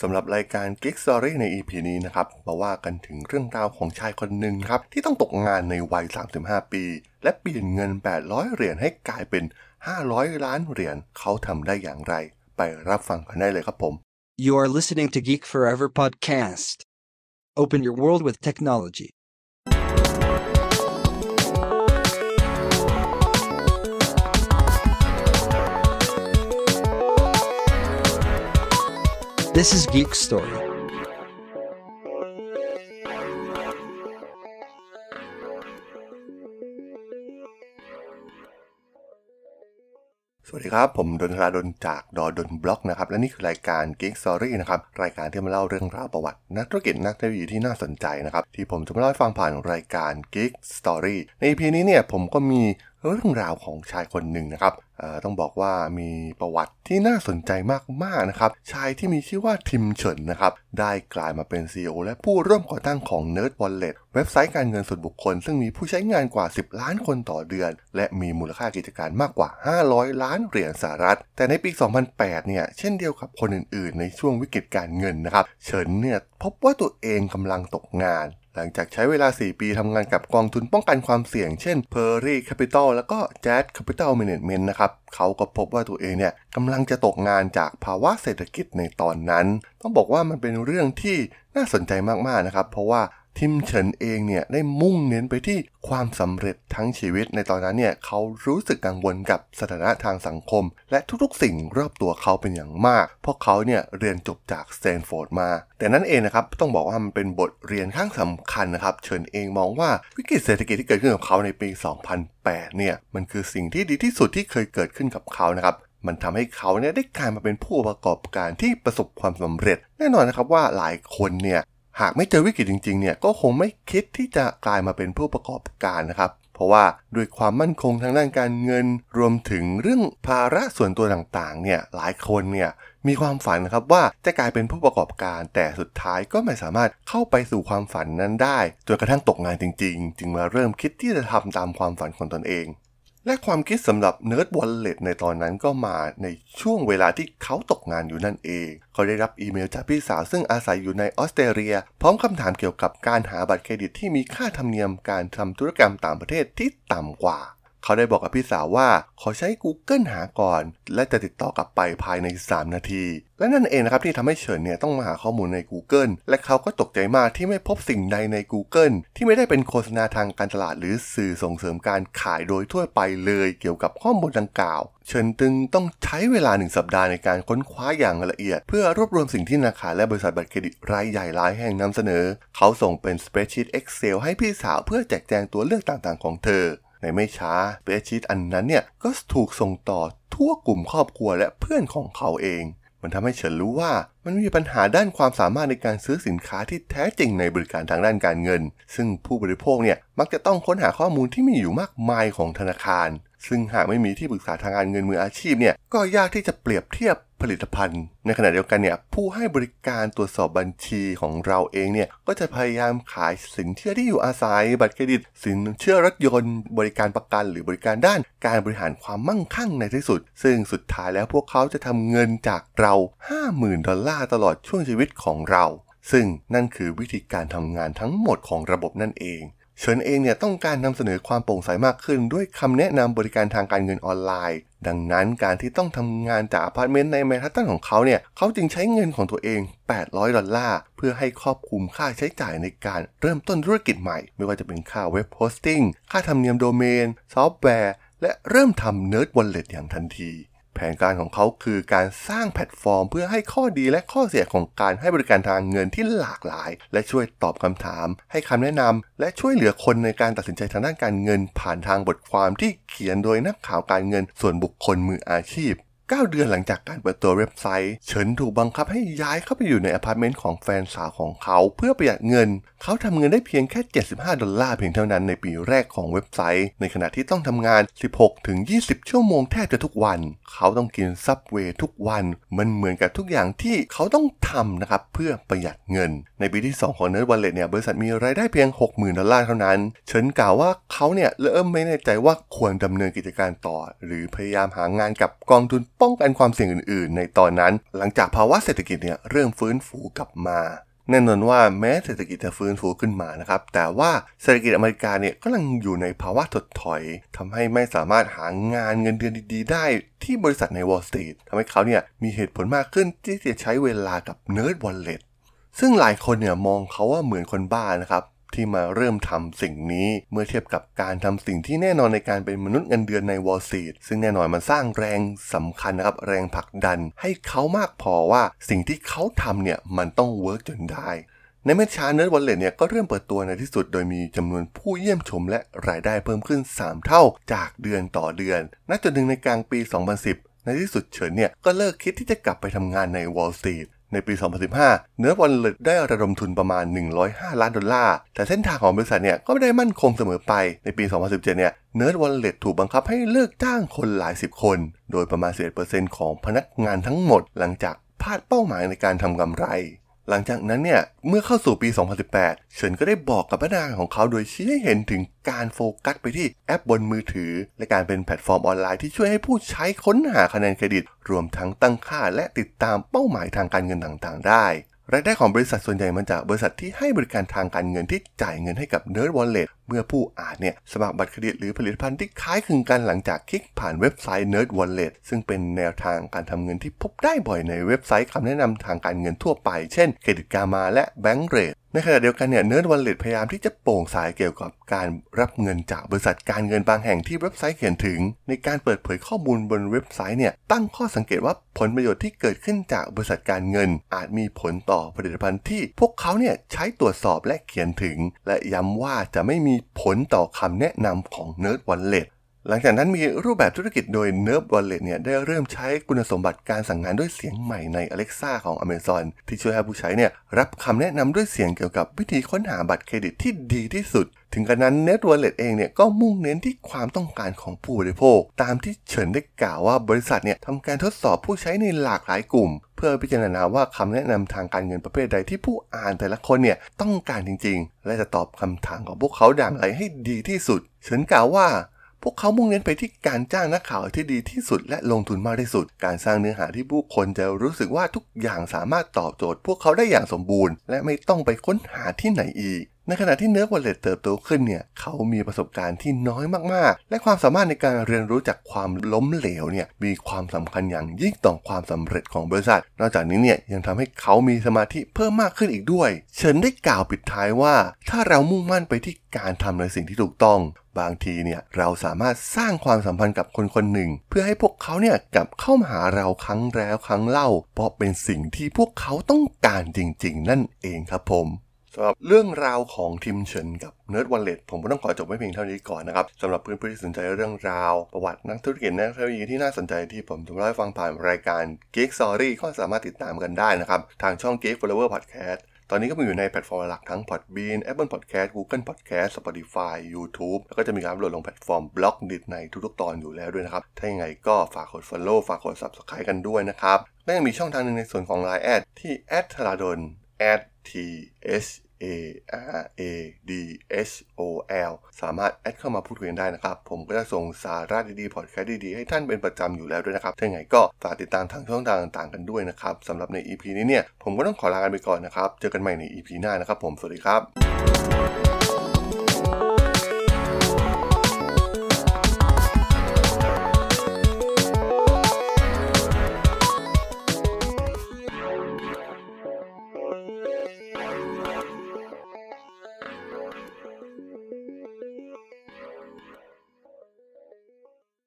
สำหรับรายการ Geek Story ใน EP นี้นะครับมาว่ากันถึงเรื่องราวของชายคนหนึ่งครับที่ต้องตกงานในวัย 35 ปี และเปลี่ยนเงิน 800 เหรียญให้กลายเป็น 500 ล้านเหรียญเขาทำได้อย่างไร ไปรับฟังกันได้เลยครับผม You are listening to Geek Forever podcast. Open your world with technology. This is Geek Story. สวัสดีครับ ผมดนทราดนจากดอดนบล็อกนะครับ และนี่คือรายการ Geek Story นะครับ รายการที่มาเล่าเรื่องราวประวัติ นักธุรกิจนักเทคโนโลยีที่น่าสนใจนะครับ ที่ผมจะมาเล่าให้ฟังผ่านรายการ Geek Story ใน EP นี้เนี่ยผมก็มี เรื่องราวของชายคนหนึ่งนะครับต้องบอกว่ามีประวัติที่น่าสนใจมากๆนะครับ ชายที่มีชื่อว่าทิมเฉินนะครับ ได้กลายมาเป็น CEO และผู้ร่วมก่อตั้งของ Nerd Wallet เว็บไซต์การเงินส่วนบุคคล ซึ่งมีผู้ใช้งานกว่า 10 ล้านคนต่อเดือน และมีมูลค่ากิจการมากกว่า 500 ล้านเหรียญสหรัฐ แต่ในปี 2008 เนี่ย เช่นเดียวกับคนอื่นๆ ในช่วงวิกฤตการเงินนะครับ เฉินเนี่ยพบว่าตัวเองกำลังตกงาน หลังจากใช้เวลา 4 ปีทำงานกับกองทุนป้องกันความเสี่ยง เช่น p e r r y Capital แล้วก็ Jazz Capital Management นะครับ เขาก็พบว่าตัวเองเนี่ยกำลังจะตกงานจากภาวะเศรษฐกิจในตอนนั้น ต้องบอกว่ามันเป็นเรื่องที่น่าสนใจมากๆนะครับ เพราะว่า ทิมเฉินเองเนี่ยได้มุ่งเน้นไปที่ความสำเร็จทั้งชีวิตในตอนนั้นเนี่ยเขารู้สึกกังวลกับสถานะทางสังคม และทุกๆสิ่งรอบตัวเขาเป็นอย่างมาก เพราะเขาเนี่ยเรียนจบจากสแตนฟอร์ดมา แต่นั่นเองนะครับต้องบอกว่ามันเป็นบทเรียนข้างสำคัญนะครับ เฉินเองมองว่าวิกฤตเศรษฐกิจที่เกิดขึ้นกับเขาในปี 2008 เนี่ยมันคือสิ่งที่ดีที่สุดที่เคยเกิดขึ้นกับเขานะครับมันทำให้เขาเนี่ยได้กลายมาเป็นผู้ประกอบการที่ประสบความสำเร็จ แน่นอนนะครับว่าหลายคนเนี่ย หากไม่เจอวิกฤตจริงๆเนี่ยก็คงไม่คิดที่จะกลายมาเป็นผู้ประกอบการนะครับเพราะว่าด้วยความมั่นคงทางด้านการเงิน รวมถึงเรื่องภาระส่วนตัวต่างๆเนี่ยหลายคนเนี่ยมีความฝันนะครับว่าจะกลายเป็นผู้ประกอบการแต่สุดท้ายก็ไม่สามารถเข้าไปสู่ความฝันนั้นได้จนกระทั่งตกงานจริง ๆ จึงมาเริ่มคิดที่จะทำตามความฝันของตนเอง และความคิดสำหรับ Nerd Wallet ในตอนนั้นก็มาในช่วงเวลาที่เขาตกงานอยู่นั่นเอง เขาได้รับอีเมลจากพี่สาวซึ่งอาศัยอยู่ในออสเตรเลีย พร้อมคำถามเกี่ยวกับการหาบัตรเครดิตที่มีค่าธรรมเนียมการทำธุรกรรมต่างประเทศที่ต่ำกว่า เขาได้บอกกับพี่สาวว่าขอใช้ Google หาก่อน และจะติดต่อกลับไปภายใน 3 นาที และนั่นเองนะครับที่ทำให้เฉินเนี่ยต้องมาหาข้อมูลใน Google และเขาก็ตกใจมากที่ไม่พบสิ่งใดใน Google ที่ไม่ได้เป็นโฆษณาทางการตลาดหรือสื่อส่งเสริมการขายโดยทั่วไปเลยเกี่ยวกับข้อมูลดังกล่าว เฉินตึงต้องใช้เวลาหนึ่งสัปดาห์ในการค้นคว้าอย่างละเอียด เพื่อรวบรวมสิ่งที่ธนาคารและบริษัทบัตรเครดิตรายใหญ่รายแห่งนำเสนอ เขาส่งเป็น spreadsheet Excel ให้พี่สาวเพื่อแจกแจงตัวเลือกต่างๆ ของเธอ ในไม่ช้าเปซชีตอันนั้นเนี่ยก็ถูกส่งต่อทั่วกลุ่มครอบครัวและเพื่อนของเขาเอง มันทำให้เฉินรู้ว่ามันมีปัญหาด้านความสามารถในการซื้อสินค้าที่แท้จริงในบริการทางด้านการเงิน ซึ่งผู้บริโภคเนี่ยมักจะต้องค้นหาข้อมูลที่มีอยู่มากมายของธนาคาร ซึ่งหากไม่มีที่ปรึกษาทางการเงินมืออาชีพเนี่ยก็ยากที่จะเปรียบเทียบ ผลิตภัณฑ์ ในขณะเดียวกันเนี่ยผู้ให้บริการตรวจสอบบัญชีของเราเองเนี่ยก็จะพยายามขายสินเชื่อที่อยู่อาศัย บัตรเครดิต สินเชื่อรถยนต์บริการประกันหรือบริการด้าน การบริหารความมั่งคั่งในที่สุด ซึ่งสุดท้ายแล้วพวกเขาจะทำเงินจากเรา 50,000 ดอลลาร์ตลอดช่วงชีวิตของเรา ซึ่งนั่นคือวิธีการทำงานทั้งหมดของระบบนั่นเอง เฉินเองเนี่ยต้องการนำเสนอความโปร่งใสมากขึ้น ด้วยคำแนะนำบริการทางการเงินออนไลน์ ดังนั้นการที่ต้องทำงานจากอพาร์ตเมนต์ในแมนฮัตตันของเขาเนี่ยเขาจึงใช้เงินของตัวเอง 800 ดอลลาร์ เพื่อให้ครอบคลุมค่าใช้จ่ายในการเริ่มต้นธุรกิจใหม่ ไม่ว่าจะเป็นค่า web hosting ค่าธรรมเนียมโดเมน ซอฟต์แวร์ และเริ่มทำ Nerd Wallet อย่างทันที แผนการของเขาคือการสร้างแพลตฟอร์ม เพื่อให้ข้อดีและข้อเสียของการให้บริการทางเงินที่หลากหลาย และช่วยตอบคำถาม ให้คำแนะนำและช่วยเหลือคนในการตัดสินใจทางด้านการเงิน ผ่านทางบทความที่เขียนโดยนักข่าวการเงินส่วนบุคคลมืออาชีพ 9 เดือนหลังจากการเปิดตัวเว็บไซต์ เฉินถูกบังคับให้ย้ายเข้าไปอยู่ในอพาร์ตเมนต์ของแฟนสาวของเขา เพื่อประหยัดเงิน เขาทำเงินได้เพียงแค่ 75 ดอลลาร์เพียงเท่านั้นในปีแรกของเว็บไซต์ ในขณะที่ต้องทำงาน 16-20 ชั่วโมงแทบจะทุกวัน เขาต้องกิน Subway ทุกวัน มันเหมือนกับทุกอย่างที่เขาต้องทำนะครับเพื่อประหยัดเงิน ในปีที่ 2 ของ Nerd Wallet เนี่ยบริษัทมีรายได้เพียง 60,000 ดอลลาร์เท่านั้น เฉินกล่าวว่าเขาเนี่ยเริ่มไม่แน่ใจว่าควรดำเนินกิจการต่อ หรือพยายามหางานกับกองทุนป้องกันความเสี่ยงอื่น ๆ ในตอนนั้น หลังจากภาวะเศรษฐกิจเนี่ยเริ่มฟื้นฟูกลับมาแน่นอนว่าแม้เศรษฐกิจจะฟื้นฟูขึ้นมานะครับ แต่ว่าเศรษฐกิจอเมริกาเนี่ยกำลังอยู่ในภาวะถดถอยทำให้ไม่สามารถหางานเงินเดือนดีๆ ได้ที่บริษัทใน Wall Street ทำให้เขาเนี่ยมีเหตุผลมากขึ้นที่จะใช้เวลากับ Nerd Wallet ซึ่งหลายคนเนี่ยมองเขาว่าเหมือนคนบ้านะครับ ที่มาเริ่มทำสิ่งนี้ เมื่อเทียบกับการทำสิ่งที่แน่นอนในการเป็นมนุษย์เงินเดือนใน Wall Street ซึ่งแน่นอนมันสร้างแรงสำคัญนะครับแรงผลักดัน ให้เขามากพอว่าสิ่งที่เขาทำเนี่ยมันต้อง work จนได้ในไม่ช้า NerdWallet เนี่ยก็เริ่มเปิดตัวในที่สุดโดยมีจำนวนผู้เยี่ยมชมและรายได้เพิ่มขึ้น 3 เท่าจากเดือนต่อเดือน ณจนถึงในกลางปี 2010 ในที่สุดเฉินเนี่ยก็เลิกคิดที่จะกลับไปทำงานใน Wall Street ในปี 2015 NerdWallet ได้ระดมทุนประมาณ 105 ล้านดอลลาร์ แต่เส้นทางของบริษัทเนี่ยก็ไม่ได้มั่นคงเสมอไป ในปี 2017 เนี่ย NerdWallet ถูกบังคับให้เลิกจ้างคนหลายสิบคน โดยประมาณ11%ของพนักงานทั้งหมดหลังจากพลาดเป้าหมายในการทำกำไร หลังจากนั้นเนี่ยเมื่อเข้าสู่ปี 2018 เฉินก็ได้บอกกับพนักงานของเขาโดยชี้ให้เห็นถึงการโฟกัสไปที่แอปบนมือถือ และการเป็นแพลตฟอร์มออนไลน์ที่ช่วยให้ผู้ใช้ค้นหาคะแนนเครดิต รวมทั้งตั้งค่าและติดตามเป้าหมายทางการเงินต่างๆ ได้รายได้ของบริษัทส่วนใหญ่มาจากบริษัทที่ให้บริการทางการเงินที่จ่ายเงินให้กับ Nerd Wallet เมื่อผู้อ่านเนี่ยสมัครบัตรเครดิตหรือผลิตภัณฑ์ที่คล้ายคลึงกันหลังจากคลิกผ่านเว็บไซต์ Nerd Wallet ซึ่งเป็นแนวทางการทำเงินที่พบได้บ่อยในเว็บไซต์คำแนะนำทางการเงินทั่วไป เช่นเครดิตการมาและแบงก์เรทในขณะเดียวกันเนี่ย Nerd Wallet พยายามที่จะโปร่งใสเกี่ยวกับการรับเงินจากบริษัทการเงินบางแห่งที่เว็บไซต์เขียนถึง ในการเปิดเผยข้อมูลบนเว็บไซต์เนี่ยตั้งข้อสังเกตว่าผลประโยชน์ที่เกิดขึ้นจากบริษัทการเงิน อาจมีผลต่อผลิตภัณฑ์ที่พวกเขาเนี่ยใช้ตรวจสอบและเขียนถึง และย้ำว่าจะไม่มีผลต่อคำแนะนำของ Nerd Wallet หลังจากนั้นมีรูปแบบธุรกิจโดย Nerve Wallet เนี่ยได้เริ่มใช้คุณสมบัติการสั่งงานด้วยเสียงใหม่ใน Alexa ของ Amazon ที่ช่วยให้ผู้ใช้เนี่ยรับคำแนะนำด้วยเสียงเกี่ยวกับวิธีค้นหาบัตรเครดิตที่ดีที่สุด ถึงกระนั้น Net Wallet เองเนี่ยก็มุ่งเน้นที่ความต้องการของผู้บริโภค ตามที่เฉินได้กล่าวว่าบริษัทเนี่ยทำการทดสอบผู้ใช้ในหลากหลายกลุ่ม พื่อพิจารณาว่าคำแนะนำทางการเงินประเภทใดที่ผู้อ่านแต่ละคนเนี่ยต้องการจริงๆ และจะตอบคำถามของพวกเขาอย่างไรให้ดีที่สุดเฉินกล่าวว่าพวกเขามุ่งเน้นไปที่การจ้างนักข่าวที่ดีที่สุดและลงทุนมากที่สุด การสร้างเนื้อหาที่ผู้คนจะรู้สึกว่าทุกอย่างสามารถตอบโจทย์ พวกเขาได้อย่างสมบูรณ์ และไม่ต้องไปค้นหาที่ไหนอีก ในขณะที่เนื้อวอลเล็ตเติบโตขึ้นเนี่ยเขามีประสบการณ์ที่น้อยมากๆ และความสามารถในการเรียนรู้จากความล้มเหลวเนี่ยมีความสำคัญอย่างยิ่งต่อความสำเร็จของบริษัท นอกจากนี้เนี่ยยังทำให้เขามีสมาธิเพิ่มมากขึ้นอีกด้วยเฉินได้กล่าวปิดท้ายว่า ถ้าเรามุ่งมั่นไปที่การทำในสิ่งที่ถูกต้องบางทีเนี่ยเราสามารถสร้างความสัมพันธ์กับคนคนหนึ่ง เพื่อให้พวกเขาเนี่ยกลับเข้ามาหาเราครั้งแล้วครั้งเล่า เพราะเป็นสิ่งที่พวกเขาต้องการจริง ๆ นั่นเองครับผม สำหรับเรื่องราวของทิมเฉินกับ NerdWallet ผมก็ต้องขอจบไว้เพียงเท่านี้ก่อนนะครับสำหรับเพื่อนๆที่สนใจเรื่องราว ประวัตินักธุรกิจนักเทคโนโลยีที่น่าสนใจที่ผมจะเล่าให้ฟังผ่านรายการ Geek Story ก็สามารถติดตามกันได้นะครับ ทางช่อง Geek Forever Podcast ตอนนี้ก็มีอยู่ในแพลตฟอร์มหลักทั้ง Podbean Apple Podcast Google Podcast Spotify YouTube แล้วก็จะมีการโหลดลงแพลตฟอร์ม Blockdit ในทุกๆตอนอยู่แล้วด้วยนะครับ ถ้าอย่างไรก็ฝากกด Follow ฝากกด Subscribe กันด้วยนะครับและยังมีช่องทางหนึ่งในส่วนของ Line แอดที่ t h a r a d o n t S a r a d h o l สามารถแอดเข้ามาพูดคุยกันได้นะครับ ผมก็จะส่งสาระดีๆพอดแคสต์ดีๆ ให้ท่านเป็นประจำอยู่แล้วด้วยนะครับถ้าไงก็ฝากติดตามทางช่องทางต่างๆกันด้วยนะครับสำหรับใน EP นี้เนี่ย ผมก็ต้องขอลากันไปก่อนนะครับ เจอกันใหม่ใน EP หน้านะครับผม สวัสดีครับ